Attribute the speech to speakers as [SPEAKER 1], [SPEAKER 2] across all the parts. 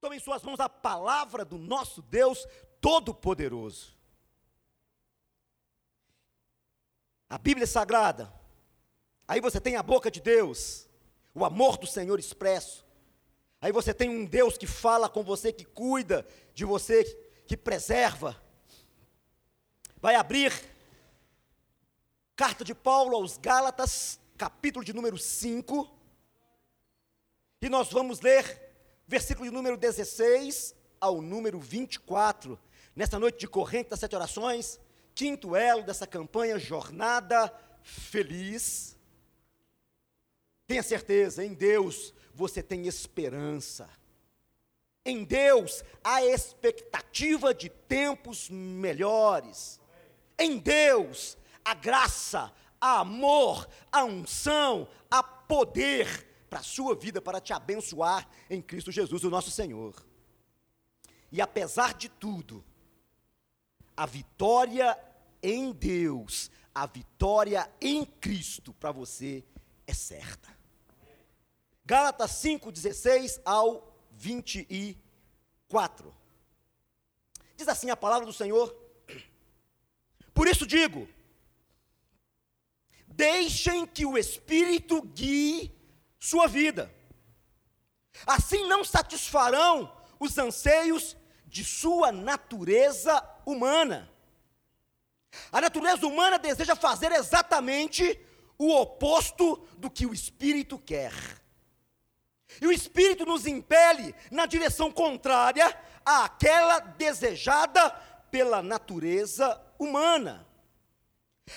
[SPEAKER 1] Tome em suas mãos a palavra do nosso Deus Todo-Poderoso. A Bíblia é sagrada. Aí você tem a boca de Deus, o amor do Senhor expresso. Aí você tem um Deus que fala com você, que cuida de você, que preserva. Vai abrir carta de Paulo aos Gálatas, capítulo de número 5. E nós vamos ler versículo de número 16 ao número 24. Nesta noite de corrente das sete orações, quinto elo dessa campanha Jornada Feliz. Tenha certeza, em Deus você tem esperança. Em Deus há expectativa de tempos melhores. Em Deus a graça, a amor, a unção, a poder para a sua vida, para te abençoar em Cristo Jesus, o nosso Senhor. E apesar de tudo, a vitória em Deus, a vitória em Cristo para você é certa. Gálatas 5, 16 ao 24. Diz assim a palavra do Senhor. Por isso digo: deixem que o Espírito guie sua vida. Assim não satisfarão os anseios de sua natureza humana. A natureza humana deseja fazer exatamente o oposto do que o espírito quer. E o espírito nos impele na direção contrária àquela desejada pela natureza humana.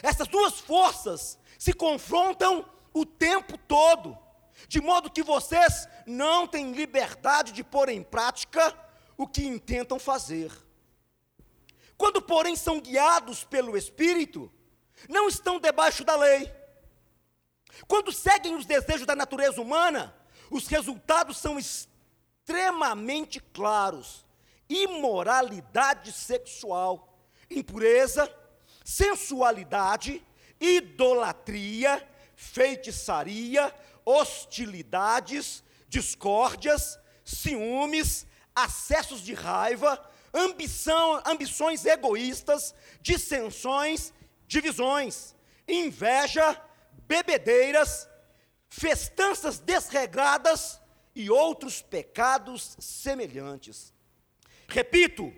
[SPEAKER 1] Essas duas forças se confrontam o tempo todo de modo que vocês não têm liberdade de pôr em prática o que intentam fazer. Quando, porém, são guiados pelo Espírito, não estão debaixo da lei. Quando seguem os desejos da natureza humana, os resultados são extremamente claros: imoralidade sexual, impureza, sensualidade, idolatria, feitiçaria, hostilidades, discórdias, ciúmes, acessos de raiva, ambição, ambições egoístas, dissensões, divisões, inveja, bebedeiras, festanças desregradas e outros pecados semelhantes. Repito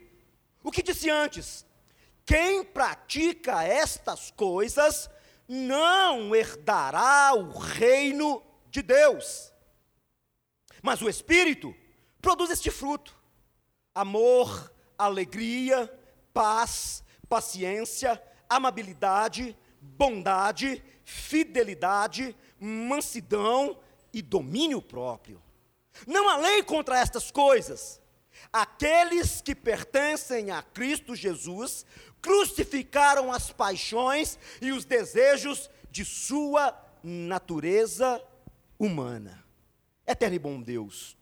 [SPEAKER 1] o que disse antes: quem pratica estas coisas não herdará o reino de Deus. Mas o Espírito produz este fruto: amor, alegria, paz, paciência, amabilidade, bondade, fidelidade, mansidão e domínio próprio. Não há lei contra estas coisas. Aqueles que pertencem a Cristo Jesus crucificaram as paixões e os desejos de sua natureza humana. Eterno e bom Deus,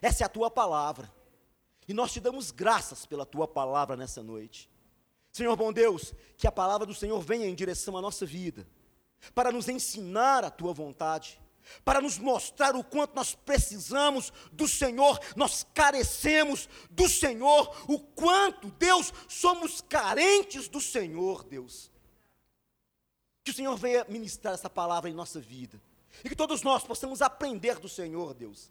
[SPEAKER 1] essa é a tua palavra, e nós te damos graças pela tua palavra nessa noite. Senhor bom Deus, que a palavra do Senhor venha em direção à nossa vida, para nos ensinar a tua vontade, para nos mostrar o quanto nós precisamos do Senhor, nós carecemos do Senhor, o quanto, Deus, somos carentes do Senhor, Deus. Que o Senhor venha ministrar essa palavra em nossa vida. E que todos nós possamos aprender do Senhor, Deus,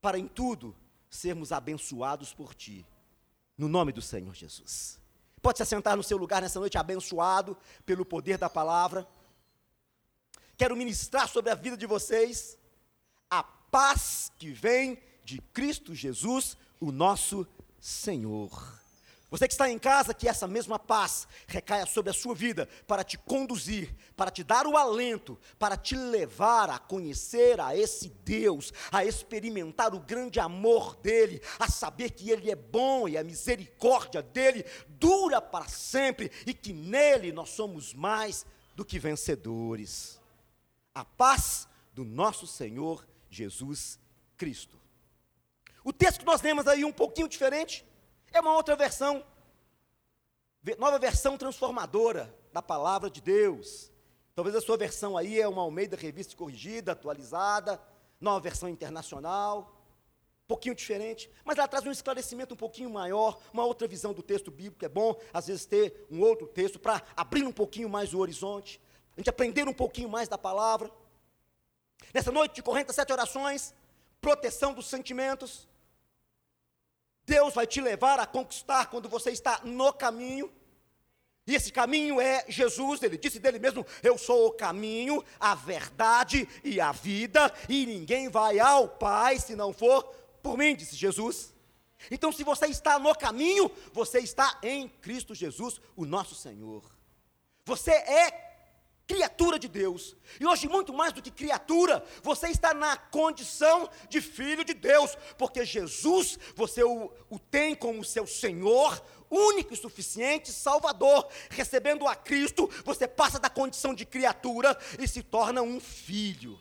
[SPEAKER 1] para em tudo sermos abençoados por Ti, no nome do Senhor Jesus. Pode se assentar no seu lugar nessa noite, abençoado pelo poder da palavra. Quero ministrar sobre a vida de vocês a paz que vem de Cristo Jesus, o nosso Senhor. Você que está em casa, que essa mesma paz recaia sobre a sua vida para te conduzir, para te dar o alento, para te levar a conhecer a esse Deus, a experimentar o grande amor dele, a saber que ele é bom e a misericórdia dele dura para sempre e que nele nós somos mais do que vencedores. A paz do nosso Senhor Jesus Cristo. O texto que nós lemos aí um pouquinho diferente é uma outra versão, nova versão transformadora da palavra de Deus. Talvez a sua versão aí é uma Almeida Revista Corrigida, atualizada, nova versão internacional. pouquinho diferente, mas ela traz um esclarecimento um pouquinho maior, uma outra visão do texto bíblico. É bom, às vezes, ter um outro texto para abrir um pouquinho mais o horizonte, a gente aprender um pouquinho mais da palavra. Nessa noite de 47 orações, proteção dos sentimentos. Deus vai te levar a conquistar quando você está no caminho. E esse caminho é Jesus, ele disse dele mesmo: Eu sou o caminho, a verdade e a vida, e ninguém vai ao Pai se não for por mim, disse Jesus. Então, se você está no caminho, você está em Cristo Jesus, o nosso Senhor. Você é criatura de Deus. E hoje, muito mais do que criatura, você está na condição de filho de Deus, porque Jesus, você o, o tem como seu Senhor, único e suficiente Salvador. Recebendo a Cristo, você passa da condição de criatura e se torna um filho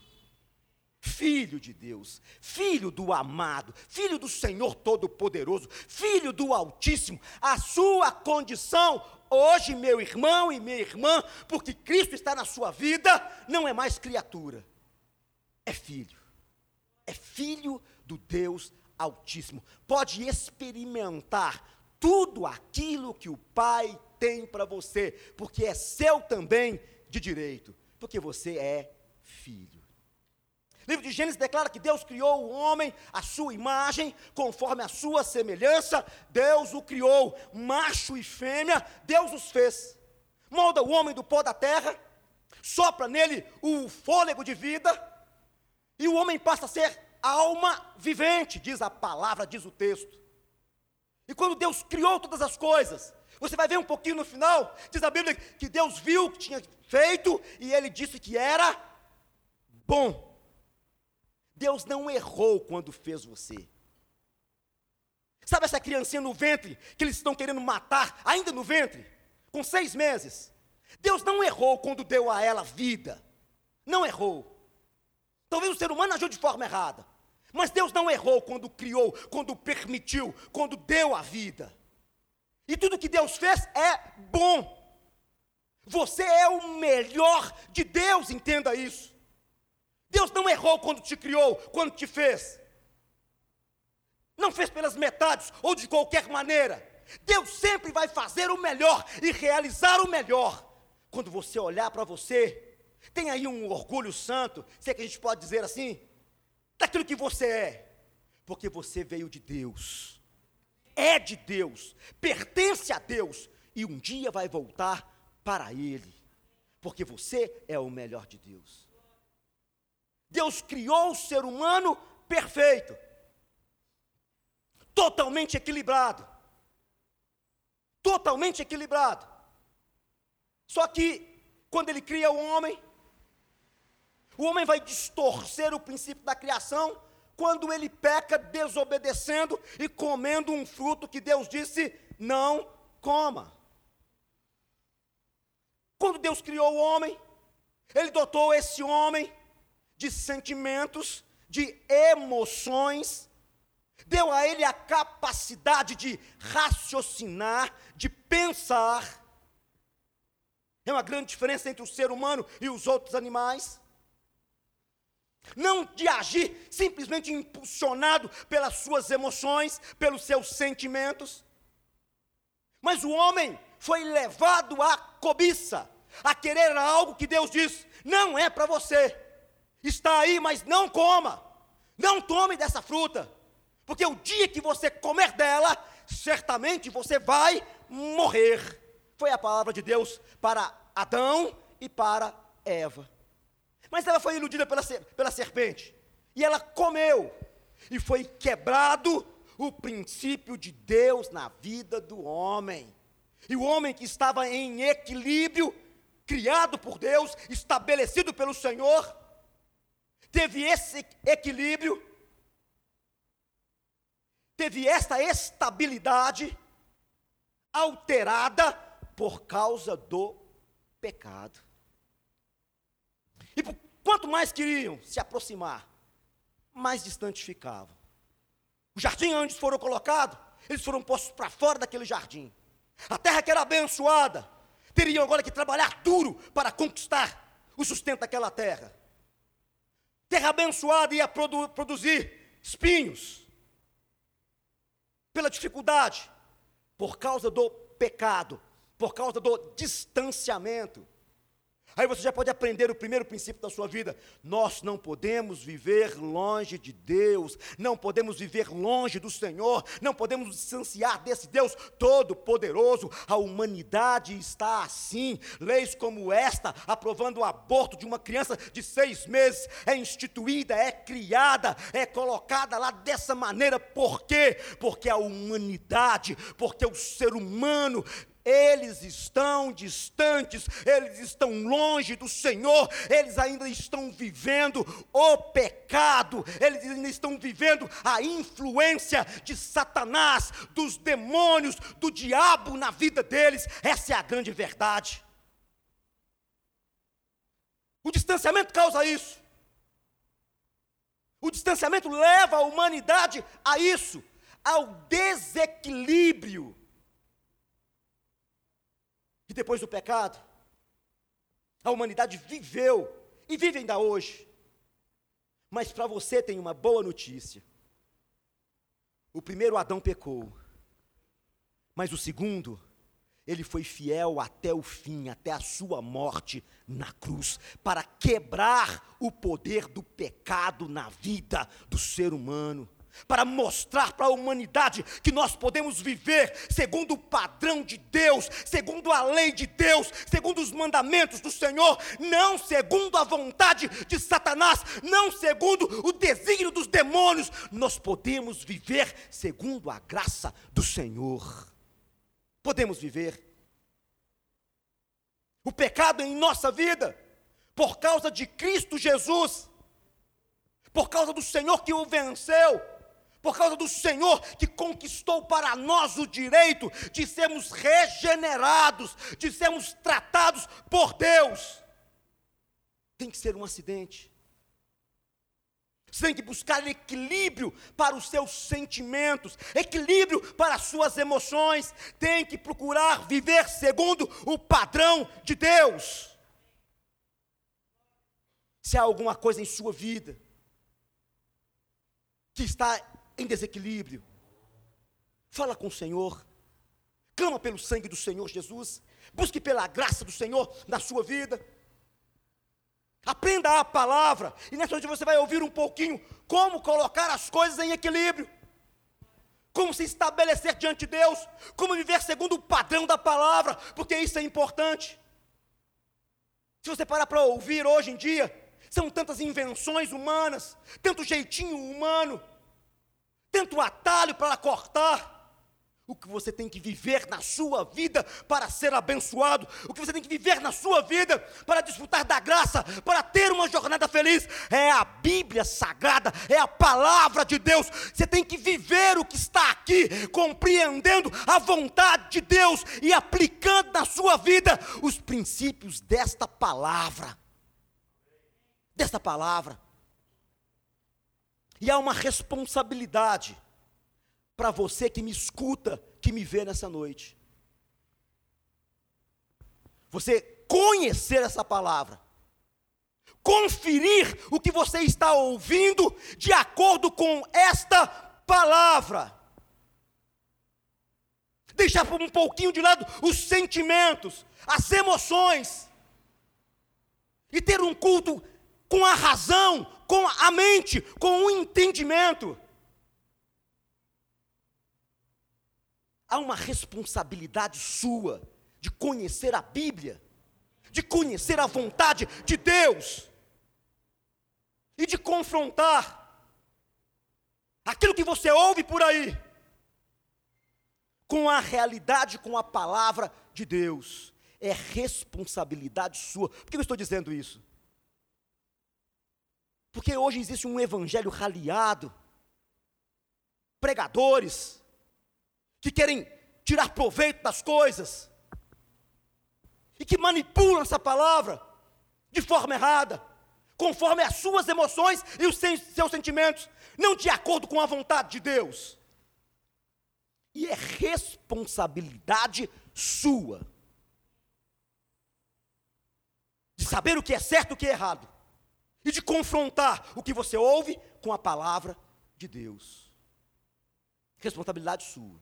[SPEAKER 1] filho de Deus, filho do amado, filho do Senhor Todo-Poderoso, filho do Altíssimo, a sua condição hoje, meu irmão e minha irmã, porque Cristo está na sua vida, não é mais criatura, é filho, é filho do Deus Altíssimo, pode experimentar tudo aquilo que o Pai tem para você, porque é seu também de direito, porque você é filho. O livro de Gênesis declara que Deus criou o homem à sua imagem, conforme a sua semelhança, Deus o criou, macho e fêmea, Deus os fez. Molda o homem do pó da terra, sopra nele o fôlego de vida, e o homem passa a ser alma vivente, diz a palavra, diz o texto. E quando Deus criou todas as coisas, você vai ver um pouquinho no final, diz a Bíblia que Deus viu o que tinha feito e ele disse que era bom. Deus não errou quando fez você. Sabe essa criancinha no ventre que eles estão querendo matar, ainda no ventre, com seis meses? Deus não errou quando deu a ela vida. Não errou. Talvez o ser humano agiu de forma errada. Mas Deus não errou quando criou, quando permitiu, quando deu a vida. E tudo que Deus fez é bom. Você é o melhor de Deus, entenda isso. Deus não errou quando te criou, quando te fez. Não fez pelas metades ou de qualquer maneira. Deus sempre vai fazer o melhor e realizar o melhor. Quando você olhar para você, tem aí um orgulho santo, se é que a gente pode dizer assim, daquilo que você é, porque você veio de Deus, é de Deus, pertence a Deus e um dia vai voltar para Ele, porque você é o melhor de Deus. Deus criou o ser humano perfeito, totalmente equilibrado. Totalmente equilibrado. Só que, quando ele cria o homem, o homem vai distorcer o princípio da criação quando ele peca desobedecendo e comendo um fruto que Deus disse: não coma. Quando Deus criou o homem, ele dotou esse homem de sentimentos, de emoções, deu a ele a capacidade de raciocinar, de pensar. É uma grande diferença entre o ser humano e os outros animais. Não de agir simplesmente impulsionado pelas suas emoções, pelos seus sentimentos. Mas o homem foi levado à cobiça, a querer algo que Deus diz: não é para você. Está aí, mas não coma. Não tome dessa fruta. Porque o dia que você comer dela, certamente você vai morrer. Foi a palavra de Deus para Adão e para Eva. Mas ela foi iludida pela, pela serpente. E ela comeu. E foi quebrado o princípio de Deus na vida do homem. E o homem que estava em equilíbrio, criado por Deus, estabelecido pelo Senhor, teve esse equilíbrio, teve esta estabilidade alterada por causa do pecado. E quanto mais queriam se aproximar, mais distante ficavam. O jardim onde foram colocados, eles foram postos para fora daquele jardim. A terra que era abençoada, teriam agora que trabalhar duro para conquistar o sustento daquela terra terra abençoada ia produ produzir espinhos, pela dificuldade, por causa do pecado, por causa do distanciamento. Aí você já pode aprender o primeiro princípio da sua vida. Nós não podemos viver longe de Deus, não podemos viver longe do Senhor, não podemos distanciar desse Deus todo-poderoso. A humanidade está assim. Leis como esta, aprovando o aborto de uma criança de seis meses, é instituída, é criada, é colocada lá dessa maneira. Por quê? Porque a humanidade, porque o ser humano eles estão distantes, eles estão longe do Senhor, eles ainda estão vivendo o pecado, eles ainda estão vivendo a influência de Satanás, dos demônios, do diabo na vida deles. Essa é a grande verdade. O distanciamento causa isso. O distanciamento leva a humanidade a isso, ao desequilíbrio e depois do pecado, a humanidade viveu e vive ainda hoje. Mas para você tem uma boa notícia. O primeiro Adão pecou, mas o segundo, ele foi fiel até o fim, até a sua morte na cruz, para quebrar o poder do pecado na vida do ser humano para mostrar para a humanidade que nós podemos viver segundo o padrão de Deus, segundo a lei de Deus, segundo os mandamentos do Senhor, não segundo a vontade de Satanás, não segundo o desígnio dos demônios. Nós podemos viver segundo a graça do Senhor. Podemos viver. O pecado em nossa vida, por causa de Cristo Jesus, por causa do Senhor que o venceu, por causa do Senhor que conquistou para nós o direito de sermos regenerados, de sermos tratados por Deus. Tem que ser um acidente. Você tem que buscar equilíbrio para os seus sentimentos, equilíbrio para as suas emoções. Tem que procurar viver segundo o padrão de Deus. Se há alguma coisa em sua vida que está em desequilíbrio. Fala com o Senhor. Clama pelo sangue do Senhor Jesus. Busque pela graça do Senhor na sua vida. Aprenda a palavra. E nessa noite você vai ouvir um pouquinho como colocar as coisas em equilíbrio. Como se estabelecer diante de Deus. Como viver segundo o padrão da palavra. Porque isso é importante. Se você parar para ouvir hoje em dia, são tantas invenções humanas, tanto jeitinho humano, tanto atalho para cortar. O que você tem que viver na sua vida para ser abençoado, o que você tem que viver na sua vida para desfrutar da graça, para ter uma jornada feliz, é a Bíblia Sagrada, é a palavra de Deus. Você tem que viver o que está aqui, compreendendo a vontade de Deus e aplicando na sua vida os princípios desta palavra. Desta palavra. E há uma responsabilidade para você que me escuta, que me vê nessa noite. Você conhecer essa palavra, conferir o que você está ouvindo de acordo com esta palavra. Deixar um pouquinho de lado os sentimentos, as emoções, e ter um culto com a razão, com a mente, com o entendimento. Há uma responsabilidade sua de conhecer a Bíblia, de conhecer a vontade de Deus e de confrontar aquilo que você ouve por aí com a realidade, com a palavra de Deus. É responsabilidade sua. Por que eu estou dizendo isso? Porque hoje existe um evangelho raliado, pregadores, que querem tirar proveito das coisas, e que manipulam essa palavra de forma errada, conforme as suas emoções e os seus sentimentos, não de acordo com a vontade de Deus. E é responsabilidade sua de saber o que é certo e o que é errado e de confrontar o que você ouve com a palavra de Deus. Responsabilidade sua.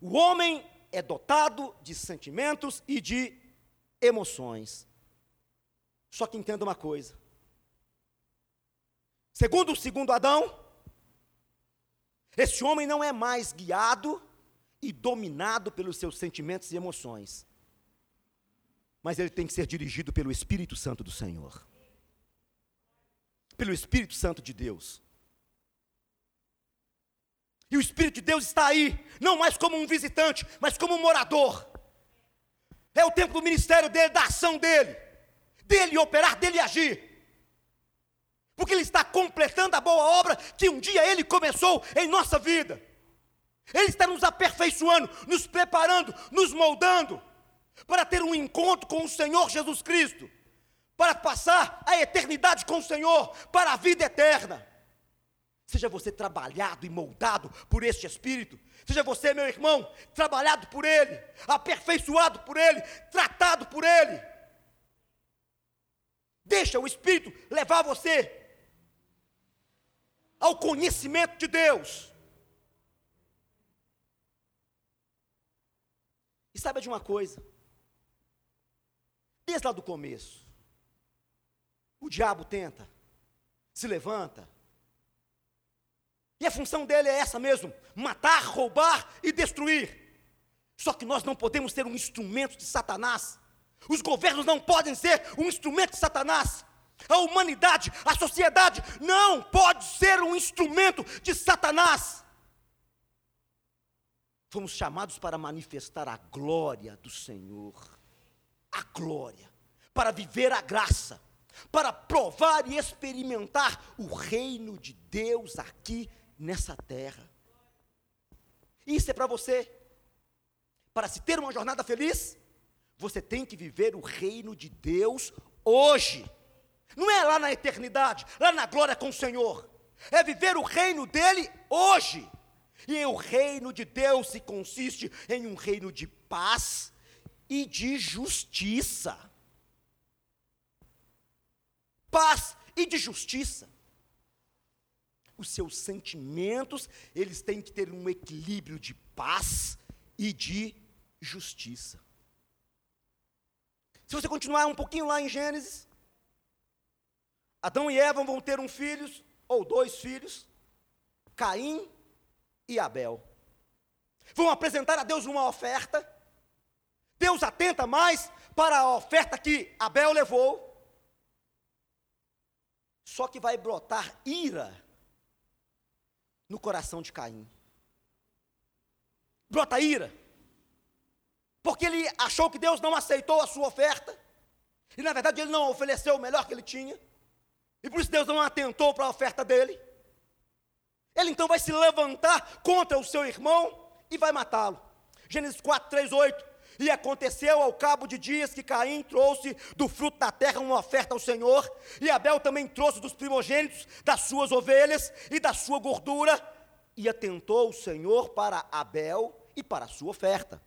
[SPEAKER 1] O homem é dotado de sentimentos e de emoções. Só que entenda uma coisa. Segundo o segundo Adão, esse homem não é mais guiado e dominado pelos seus sentimentos e emoções. Mas ele tem que ser dirigido pelo Espírito Santo do Senhor. Pelo Espírito Santo de Deus. E o Espírito de Deus está aí, não mais como um visitante, mas como um morador. É o tempo do ministério dele, da ação dele, dele operar, dele agir. Porque ele está completando a boa obra que um dia ele começou em nossa vida. Ele está nos aperfeiçoando, nos preparando, nos moldando para ter um encontro com o Senhor Jesus Cristo, para passar a eternidade com o Senhor, para a vida eterna. Seja você trabalhado e moldado por este Espírito. Seja você, meu irmão, trabalhado por Ele, aperfeiçoado por Ele, tratado por Ele. Deixa o Espírito levar você ao conhecimento de Deus. E saiba de uma coisa, desde lá do começo, o diabo tenta, se levanta, e a função dele é essa mesmo: matar, roubar e destruir. Só que nós não podemos ser um instrumento de Satanás. Os governos não podem ser um instrumento de Satanás. A humanidade, a sociedade não pode ser um instrumento de Satanás. Fomos chamados para manifestar a glória do Senhor. A glória. Para viver a graça. Para provar e experimentar o reino de Deus aqui nessa terra. Isso é para você. Para se ter uma jornada feliz, você tem que viver o reino de Deus hoje. Não é lá na eternidade, lá na glória com o Senhor. É viver o reino dele hoje. E o reino de Deus se consiste em um reino de paz e de justiça. Paz e de justiça os seus sentimentos, eles têm que ter um equilíbrio de paz e de justiça. Se você continuar um pouquinho lá em Gênesis, Adão e Eva vão ter um filho, ou dois filhos, Caim e Abel. Vão apresentar a Deus uma oferta. Deus atenta mais para a oferta que Abel levou. Só que vai brotar ira no coração de Caim. Brota ira, porque ele achou que Deus não aceitou a sua oferta, e na verdade ele não ofereceu o melhor que ele tinha, e por isso Deus não atentou para a oferta dele. Ele então vai se levantar contra o seu irmão e vai matá-lo. Gênesis 4, 3, 8. E aconteceu ao cabo de dias que Caim trouxe do fruto da terra uma oferta ao Senhor, e Abel também trouxe dos primogênitos das suas ovelhas e da sua gordura, e atentou o Senhor para Abel e para a sua oferta.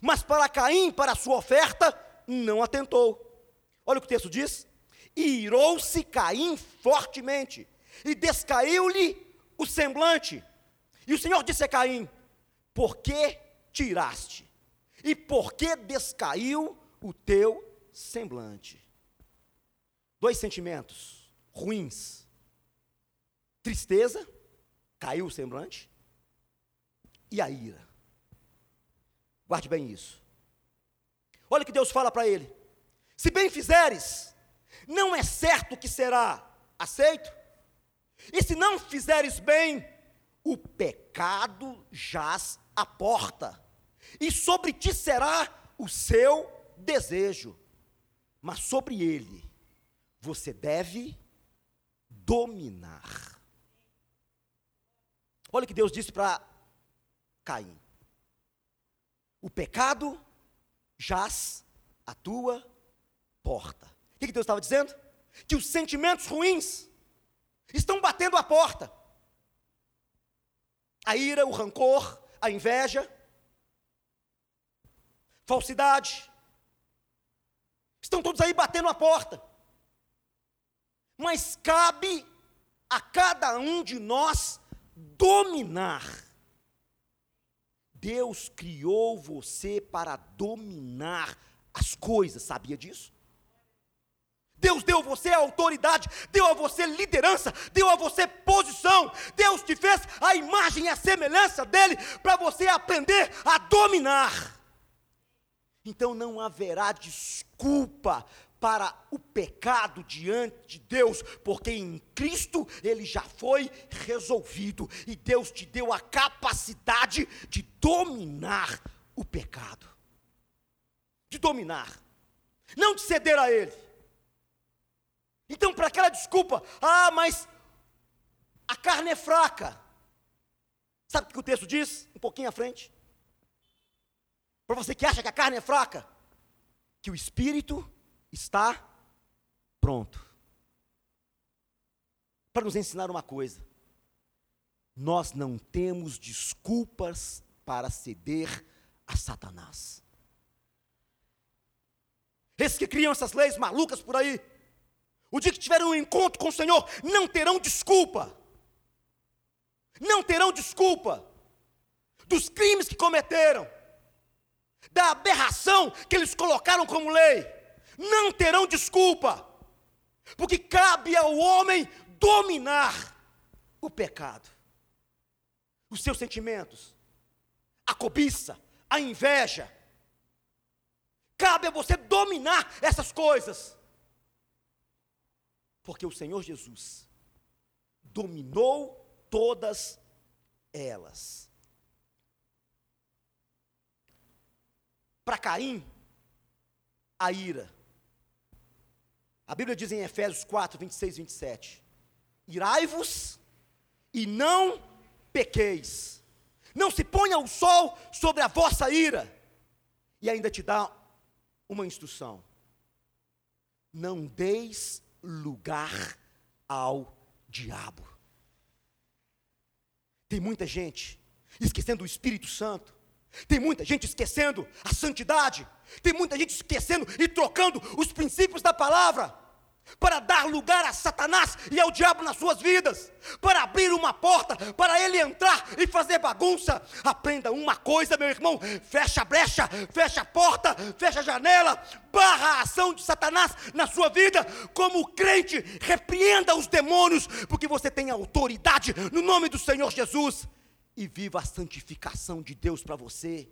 [SPEAKER 1] Mas para Caim, para a sua oferta, não atentou. Olha o que o texto diz: E irou-se Caim fortemente, e descaiu-lhe o semblante. E o Senhor disse a Caim: Por que tiraste e por que descaiu o teu semblante? Dois sentimentos ruins: tristeza, caiu o semblante, e a ira. Guarde bem isso. Olha o que Deus fala para ele: se bem fizeres, não é certo que será aceito, e se não fizeres bem, o pecado jaz à porta e sobre ti será o seu desejo, mas sobre ele você deve dominar. Olha o que Deus disse para Caim: o pecado jaz à tua porta. O que Deus estava dizendo? Que os sentimentos ruins estão batendo a porta. A ira, o rancor, a inveja, falsidade. Estão todos aí batendo a porta. Mas cabe a cada um de nós dominar. Deus criou você para dominar as coisas, sabia disso? Deus deu a você autoridade, deu a você liderança, deu a você posição. Deus te fez a imagem e a semelhança dele para você aprender a dominar. Então não haverá desculpa para o pecado diante de Deus, porque em Cristo ele já foi resolvido e Deus te deu a capacidade de dominar o pecado. De dominar, não de ceder a ele. Então, para aquela desculpa, ah, mas a carne é fraca. Sabe o que o texto diz? Um pouquinho à frente. Para você que acha que a carne é fraca, que o espírito está pronto. Para nos ensinar uma coisa: nós não temos desculpas para ceder a Satanás. Esses que criam essas leis malucas por aí, o dia que tiverem um encontro com o Senhor, não terão desculpa. Não terão desculpa dos crimes que cometeram, da aberração que eles colocaram como lei. Não terão desculpa, porque cabe ao homem dominar o pecado, os seus sentimentos, a cobiça, a inveja. Cabe a você dominar essas coisas. Porque o Senhor Jesus dominou todas elas. Para Caim, a ira. A Bíblia diz em Efésios 4, 26 e 27: Irai-vos e não pequeis. Não se ponha o sol sobre a vossa ira. E ainda te dá uma instrução: não deis lugar ao diabo. Tem muita gente esquecendo o Espírito Santo. Tem muita gente esquecendo a santidade. Tem muita gente esquecendo e trocando os princípios da palavra para dar lugar a Satanás e ao diabo nas suas vidas, para abrir uma porta, para ele entrar e fazer bagunça. Aprenda uma coisa, meu irmão: fecha a brecha, fecha a porta, fecha a janela, barra a ação de Satanás na sua vida. Como crente, repreenda os demônios, porque você tem autoridade no nome do Senhor Jesus e viva a santificação de Deus para você.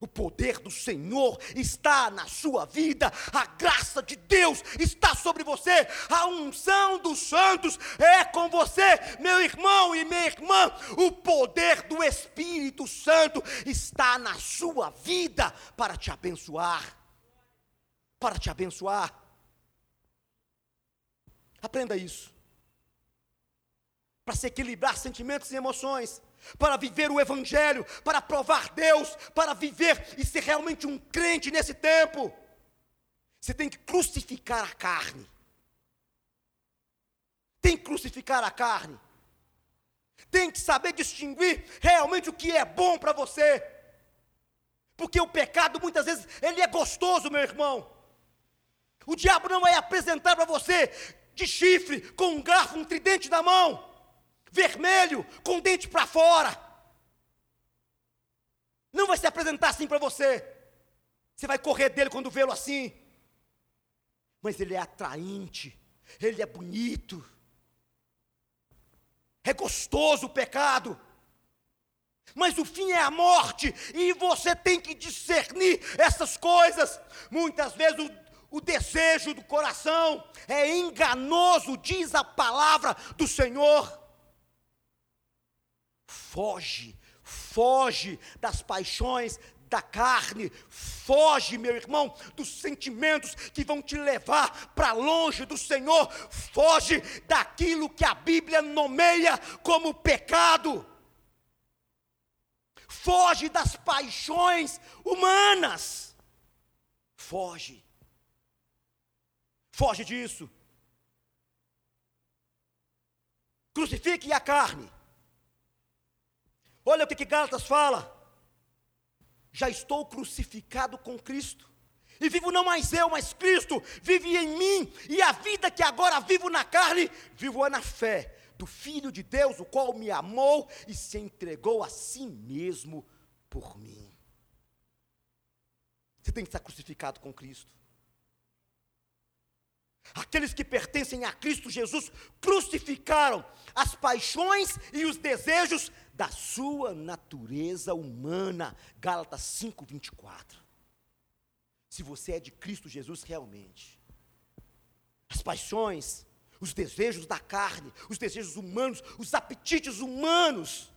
[SPEAKER 1] O poder do Senhor está na sua vida, a graça de Deus está sobre você, a unção dos santos é com você, meu irmão e minha irmã. O poder do Espírito Santo está na sua vida para te abençoar. Para te abençoar. Aprenda isso. Para se equilibrar sentimentos e emoções para viver o Evangelho, para provar Deus, para viver e ser realmente um crente nesse tempo. Você tem que crucificar a carne. Tem que crucificar a carne. Tem que saber distinguir realmente o que é bom para você. Porque o pecado muitas vezes ele é gostoso, meu irmão. O diabo não vai apresentar para você de chifre, com um garfo, um tridente na mão vermelho, com dente para fora. Não vai se apresentar assim para você. Você vai correr dele quando vê-lo assim. Mas ele é atraente, ele é bonito. É gostoso o pecado. Mas o fim é a morte, e você tem que discernir essas coisas. Muitas vezes o, o desejo do coração é enganoso, diz a palavra do Senhor. Foge, foge das paixões da carne, foge, meu irmão, dos sentimentos que vão te levar para longe do Senhor, foge daquilo que a Bíblia nomeia como pecado, foge das paixões humanas, foge, foge disso, crucifique a carne, Olha o que, que Gálatas fala. Já estou crucificado com Cristo. E vivo não mais eu, mas Cristo vive em mim. E a vida que agora vivo na carne, vivo é na fé do Filho de Deus, o qual me amou e se entregou a si mesmo por mim. Você tem que estar crucificado com Cristo. Aqueles que pertencem a Cristo Jesus crucificaram as paixões e os desejos da sua natureza humana. Gálatas 5, 24. Se você é de Cristo Jesus realmente, as paixões, os desejos da carne, os desejos humanos, os apetites humanos,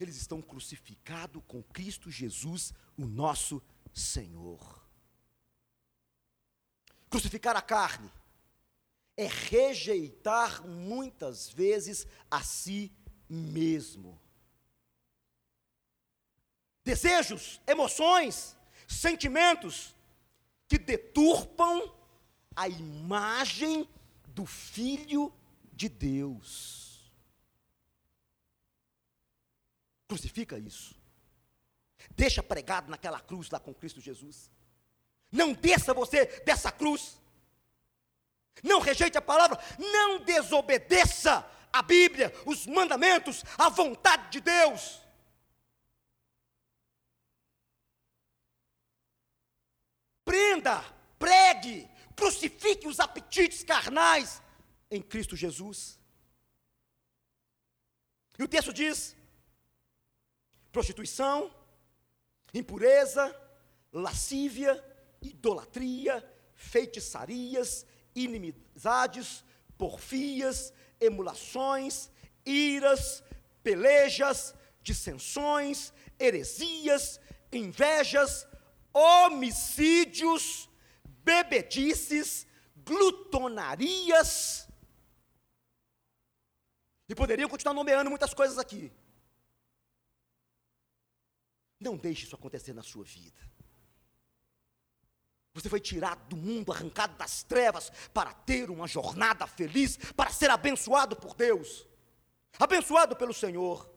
[SPEAKER 1] eles estão crucificados com Cristo Jesus, o nosso Senhor. Crucificar a carne é rejeitar muitas vezes a si mesmo. Desejos, emoções, sentimentos que deturpam a imagem do Filho de Deus. Crucifica isso. Deixa pregado naquela cruz lá com Cristo Jesus. Não desça você dessa cruz. Não rejeite a palavra, não desobedeça a Bíblia, os mandamentos, a vontade de Deus. Prenda, pregue, crucifique os apetites carnais em Cristo Jesus. E o texto diz: prostituição, impureza, lascívia, idolatria, feitiçarias, inimizades, porfias, emulações, iras, pelejas, dissensões, heresias, invejas, homicídios, bebedices, glutonarias. E poderiam continuar nomeando muitas coisas aqui. Não deixe isso acontecer na sua vida. Você foi tirado do mundo, arrancado das trevas, para ter uma jornada feliz, para ser abençoado por Deus, abençoado pelo Senhor.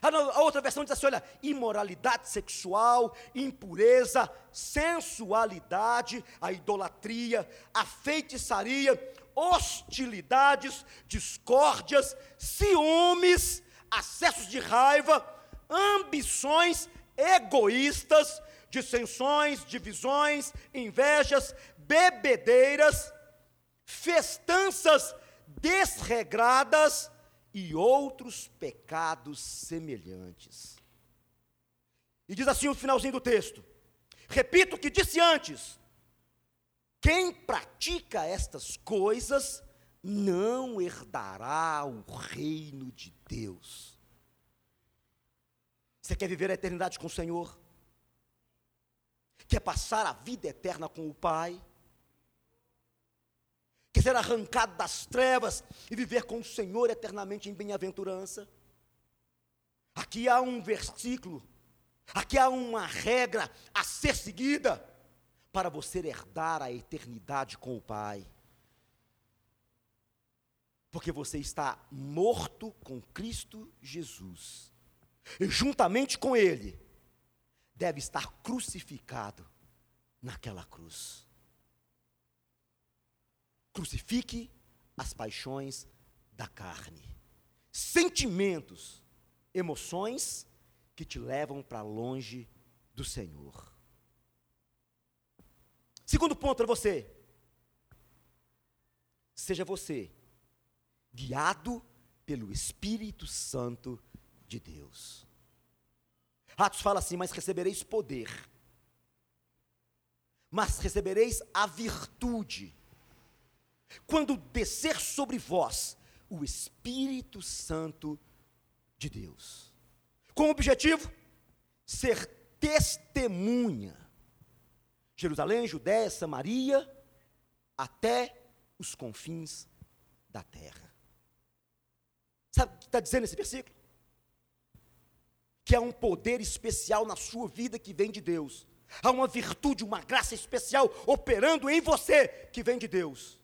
[SPEAKER 1] A outra versão diz assim: olha, imoralidade sexual, impureza, sensualidade, a idolatria, a feitiçaria, hostilidades, discórdias, ciúmes, acessos de raiva, ambições egoístas, dissensões, divisões, invejas, bebedeiras, festanças desregradas e outros pecados semelhantes. E diz assim o finalzinho do texto: repito o que disse antes. Quem pratica estas coisas não herdará o reino de Deus. Você quer viver a eternidade com o Senhor? quer passar a vida eterna com o Pai, quer ser arrancado das trevas e viver com o Senhor eternamente em bem-aventurança. Aqui há um versículo, aqui há uma regra a ser seguida para você herdar a eternidade com o Pai. Porque você está morto com Cristo Jesus, e juntamente com Ele, deve estar crucificado naquela cruz. Crucifique as paixões da carne, sentimentos, emoções que te levam para longe do Senhor. Segundo ponto para você. Seja você guiado pelo Espírito Santo de Deus. Atos fala assim: Mas recebereis poder, mas recebereis a virtude, quando descer sobre vós o Espírito Santo de Deus. Com o objetivo? Ser testemunha. Jerusalém, Judéia, Samaria, até os confins da terra. Sabe o que está dizendo esse versículo? que há um poder especial na sua vida que vem de Deus. Há uma virtude, uma graça especial operando em você que vem de Deus.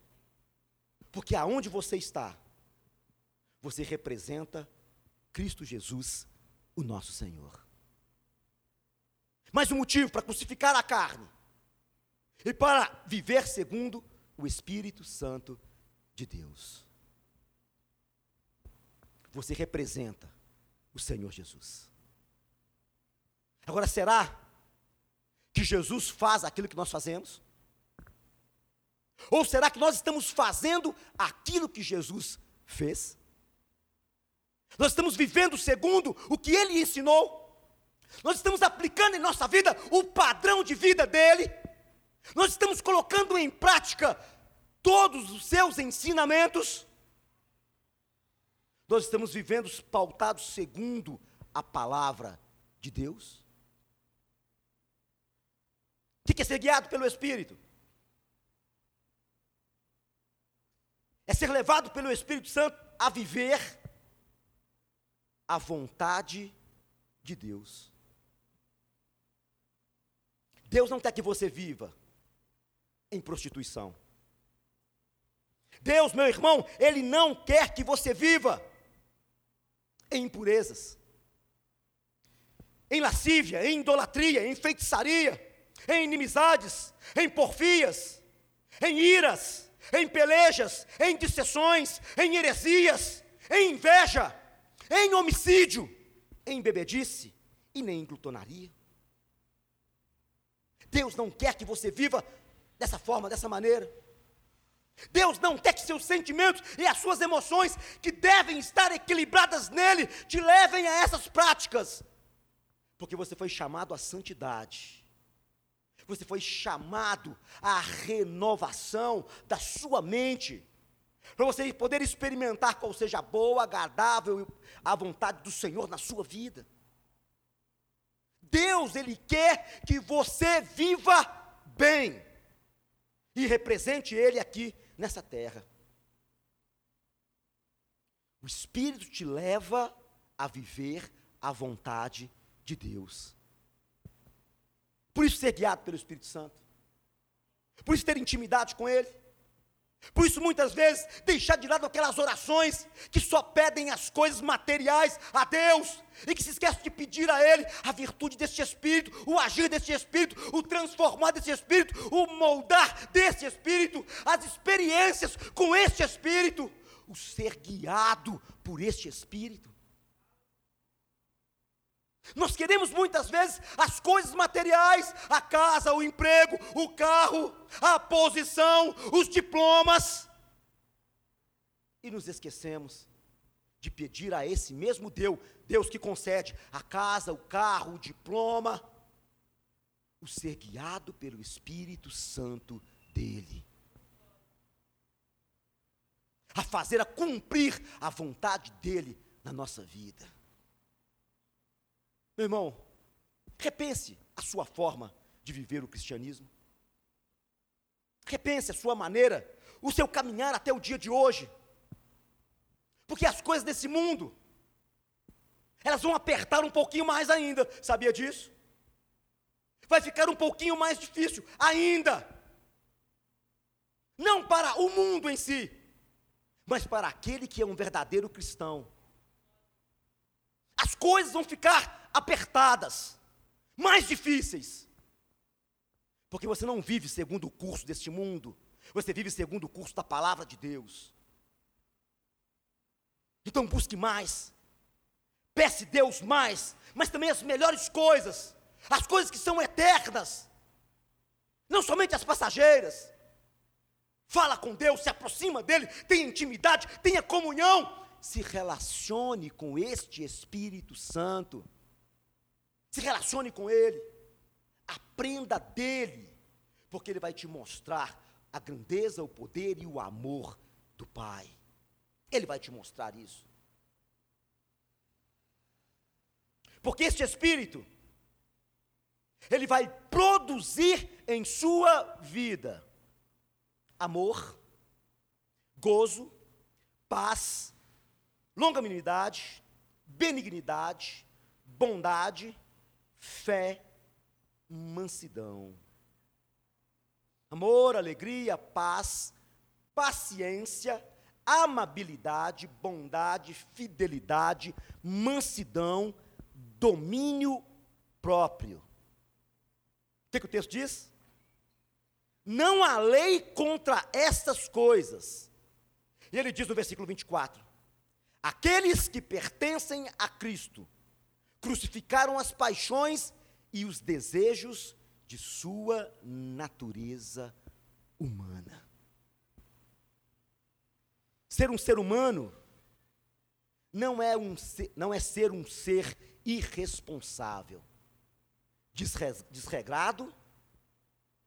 [SPEAKER 1] Porque aonde você está, você representa Cristo Jesus, o nosso Senhor. Mais um motivo para crucificar a carne e para viver segundo o Espírito Santo de Deus. você representa o Senhor Jesus. Agora, será que Jesus faz aquilo que nós fazemos? Ou será que nós estamos fazendo aquilo que Jesus fez? Nós estamos vivendo segundo o que ele ensinou? Nós estamos aplicando em nossa vida o padrão de vida dele? Nós estamos colocando em prática todos os seus ensinamentos? Nós estamos vivendo pautados segundo a palavra de Deus? O que é ser guiado pelo Espírito? É ser levado pelo Espírito Santo a viver a vontade de Deus. Deus não quer que você viva em prostituição. Deus, meu irmão, Ele não quer que você viva em impurezas, em lascívia, em idolatria, em feitiçaria, em inimizades, em porfias, em iras, em pelejas, em dissessões, em heresias, em inveja, em homicídio, em bebedice e nem em glutonaria. Deus não quer que você viva dessa forma, dessa maneira. Deus não quer que seus sentimentos e as suas emoções, que devem estar equilibradas nele, te levem a essas práticas. Porque você foi chamado à santidade. Você foi chamado à renovação da sua mente. Para você poder experimentar qual seja boa, agradável a vontade do Senhor na sua vida. Deus, Ele quer que você viva bem e represente Ele aqui nessa terra. O Espírito te leva a viver a vontade de Deus. Por isso ser guiado pelo Espírito Santo. Por isso ter intimidade com Ele. Por isso, muitas vezes, deixar de lado aquelas orações que só pedem as coisas materiais a Deus e que se esquece de pedir a Ele a virtude deste Espírito, o agir deste Espírito, o transformar desse Espírito, o moldar desse Espírito, as experiências com este Espírito, o ser guiado por este Espírito. Nós queremos muitas vezes as coisas materiais, a casa, o emprego, o carro, a posição, os diplomas, e nos esquecemos de pedir a esse mesmo Deus, Deus que concede a casa, o carro, o diploma, o ser guiado pelo Espírito Santo dele. A fazer a cumprir a vontade dele na nossa vida. Meu irmão, repense a sua forma de viver o cristianismo. Repense a sua maneira, o seu caminhar até o dia de hoje. Porque as coisas desse mundo, elas vão apertar um pouquinho mais ainda, sabia disso? Vai ficar um pouquinho mais difícil ainda. Não para o mundo em si, mas para aquele que é um verdadeiro cristão. As coisas vão ficar apertadas, mais difíceis. Porque você não vive segundo o curso deste mundo, você vive segundo o curso da palavra de Deus. Então busque mais, peça Deus mais, mas também as melhores coisas, as coisas que são eternas, não somente as passageiras. Fala com Deus, se aproxima dele, tenha intimidade, tenha comunhão, se relacione com este Espírito Santo. Se relacione com Ele. Aprenda dele. Porque Ele vai te mostrar a grandeza, o poder e o amor do Pai. Ele vai te mostrar isso. Porque este Espírito, ele vai produzir em sua vida amor, gozo, paz, longanimidade, benignidade, bondade, fé, mansidão. Amor, alegria, paz, paciência, amabilidade, bondade, fidelidade, mansidão, domínio próprio. O que, que o texto diz? Não há lei contra estas coisas. E ele diz no versículo 24: Aqueles que pertencem a Cristo crucificaram as paixões e os desejos de sua natureza humana. Ser um ser humano não é, um não é ser um ser irresponsável, desregrado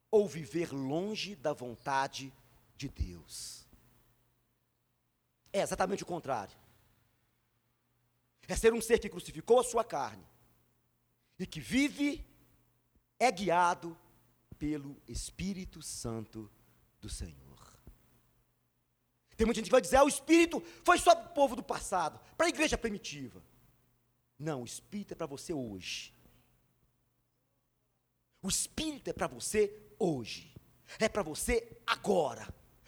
[SPEAKER 1] ou viver longe da vontade de Deus. É exatamente o contrário. É ser um ser que crucificou a sua carne e que vive, é guiado pelo Espírito Santo do Senhor. Tem muita gente que vai dizer, ah, o Espírito foi só para o povo do passado, para a igreja primitiva. Não, o Espírito é para você hoje. O Espírito é para você hoje. É para você agora.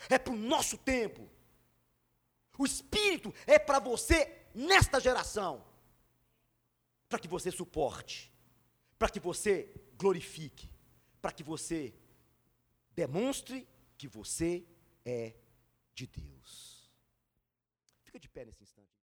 [SPEAKER 1] É para o nosso tempo. O Espírito é para você nesta geração. Para que você suporte. Para que você glorifique. Para que você demonstre que você é de Deus. Fica de pé nesse instante.